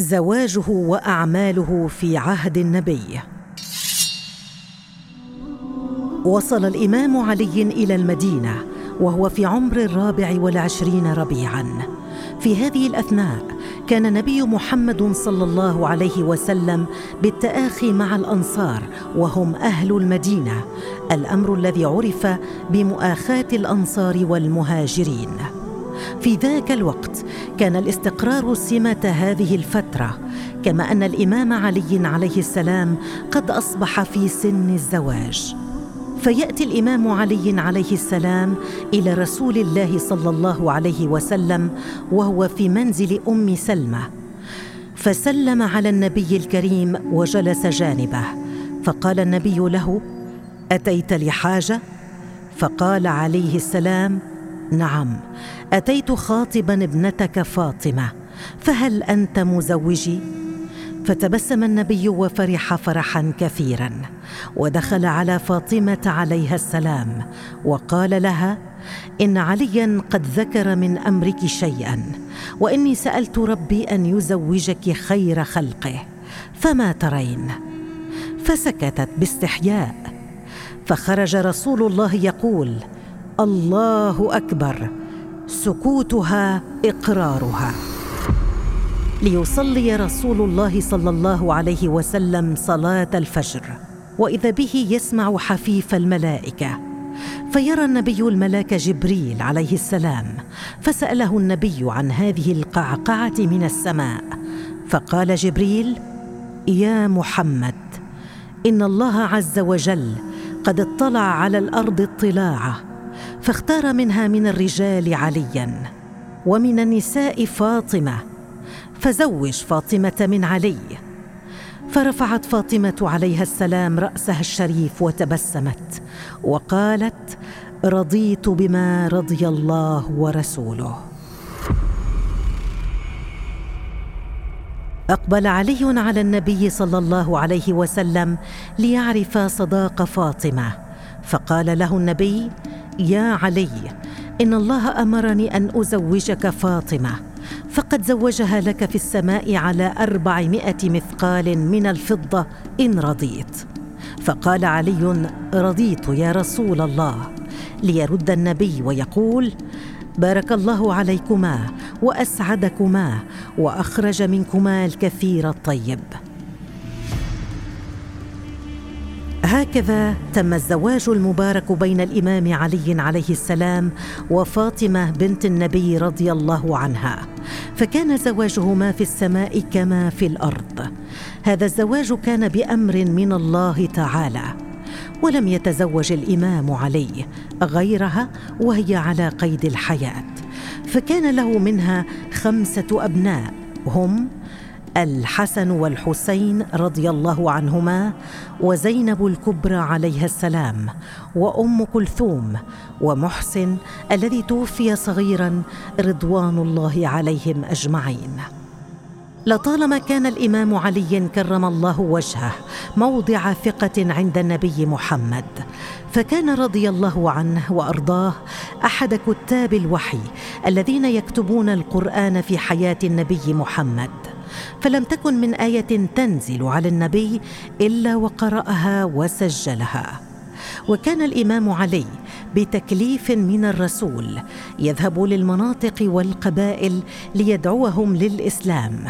زواجه وأعماله في عهد النبي. وصل الإمام علي إلى المدينة وهو في عمر الرابع والعشرين ربيعا. في هذه الأثناء كان النبي محمد صلى الله عليه وسلم بالتآخي مع الأنصار وهم أهل المدينة الأمر الذي عرف بمؤاخاة الأنصار والمهاجرين. في ذاك الوقت كان الاستقرار سمه هذه الفترة كما أن الإمام علي عليه السلام قد أصبح في سن الزواج. فيأتي الإمام علي عليه السلام إلى رسول الله صلى الله عليه وسلم وهو في منزل أم سلمة. فسلم على النبي الكريم وجلس جانبه فقال النبي له أتيت لحاجة؟ فقال عليه السلام نعم. أتيت خاطبا ابنتك فاطمة فهل أنت مزوجي؟ فتبسم النبي وفرح فرحا كثيرا ودخل على فاطمة عليها السلام وقال لها إن عليا قد ذكر من أمرك شيئا وإني سألت ربي أن يزوجك خير خلقه فما ترين؟ فسكتت باستحياء. فخرج رسول الله يقول الله أكبر! سكوتها إقرارها. ليصلي رسول الله صلى الله عليه وسلم صلاة الفجر وإذا به يسمع حفيف الملائكة. فيرى النبي الملاك جبريل عليه السلام فسأله النبي عن هذه القعقعة من السماء. فقال جبريل يا محمد إن الله عز وجل قد اطلع على الأرض اطلاعه فاختار منها من الرجال عليا ومن النساء فاطمة. فزوج فاطمة من علي. فرفعت فاطمة عليها السلام رأسها الشريف وتبسمت وقالت رضيت بما رضي الله ورسوله. أقبل علي على النبي صلى الله عليه وسلم ليعرف صداق فاطمة. فقال له النبي يا علي إن الله أمرني أن أزوجك فاطمة فقد زوجها لك في السماء على أربعمائة مثقال من الفضة إن رضيت. فقال علي رضيت يا رسول الله. ليرد النبي ويقول بارك الله عليكما وأسعدكما وأخرج منكما الكثير الطيب. هكذا تم الزواج المبارك بين الإمام علي عليه السلام وفاطمة بنت النبي رضي الله عنها. فكان زواجهما في السماء كما في الأرض. هذا الزواج كان بأمر من الله تعالى. ولم يتزوج الإمام علي غيرها وهي على قيد الحياة. فكان له منها خمسة أبناء. هم الحسن والحسين رضي الله عنهما وزينب الكبرى عليها السلام وأم كلثوم ومحسن الذي توفي صغيرا رضوان الله عليهم أجمعين. لطالما كان الإمام علي كرم الله وجهه موضع ثقة عند النبي محمد فكان رضي الله عنه وأرضاه أحد كتاب الوحي الذين يكتبون القرآن في حياة النبي محمد. فلم تكن من آية تنزل على النبي إلا وقرأها وسجلها. وكان الإمام علي بتكليف من الرسول يذهب للمناطق والقبائل ليدعوهم للإسلام.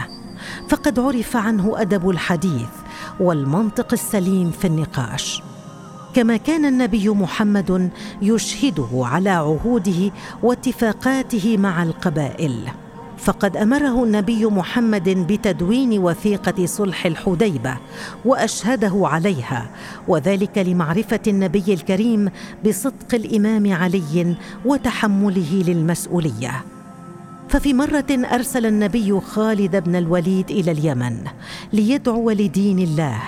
فقد عرف عنه أدب الحديث والمنطق السليم في النقاش. كما كان النبي محمد يشهده على عهوده واتفاقاته مع القبائل. فقد أمره النبي محمد بتدوين وثيقة صلح الحديبة وأشهده عليها وذلك لمعرفة النبي الكريم بصدق الإمام علي وتحمله للمسؤولية. ففي مرة أرسل النبي خالد بن الوليد إلى اليمن ليدعو لدين الله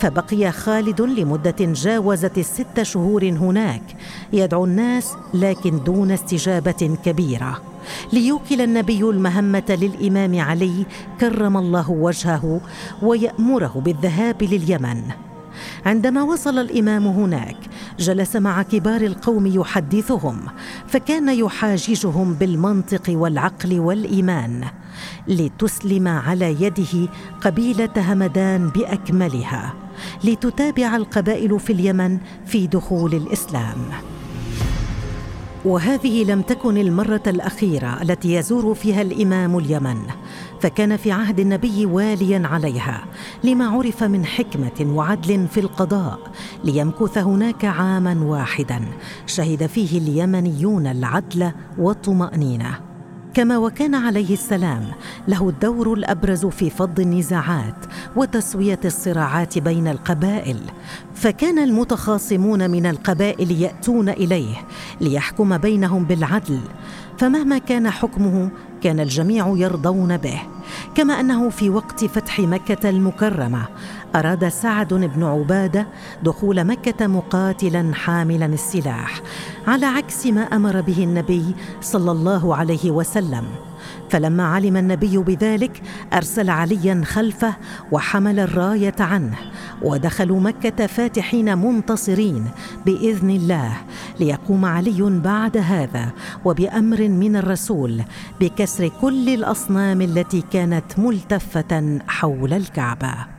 فبقي خالد لمدة جاوزت الست شهور هناك يدعو الناس لكن دون استجابة كبيرة. ليوكل النبي المهمة للإمام علي كرم الله وجهه ويأمره بالذهاب لليمن. عندما وصل الإمام هناك جلس مع كبار القوم يحدثهم فكان يحاججهم بالمنطق والعقل والإيمان لتسلم على يده قبيلة همدان بأكملها لتتابع القبائل في اليمن في دخول الإسلام. وهذه لم تكن المرة الأخيرة التي يزور فيها الإمام اليمن فكان في عهد النبي واليا عليها لما عرف من حكمة وعدل في القضاء ليمكث هناك عاما واحدا شهد فيه اليمنيون العدل والطمأنينة. كما وكان عليه السلام له الدور الأبرز في فض النزاعات وتسوية الصراعات بين القبائل فكان المتخاصمون من القبائل يأتون إليه ليحكم بينهم بالعدل. فمهما كان حكمه كان الجميع يرضون به. كما أنه في وقت فتح مكة المكرمة أراد سعد بن عبادة دخول مكة مقاتلا حاملا السلاح على عكس ما أمر به النبي صلى الله عليه وسلم. فلما علم النبي بذلك أرسل عليا خلفه وحمل الراية عنه ودخلوا مكة فاتحين منتصرين بإذن الله ليقوم علي بعد هذا وبأمر من الرسول بكسر كل الأصنام التي كانت ملتفة حول الكعبة.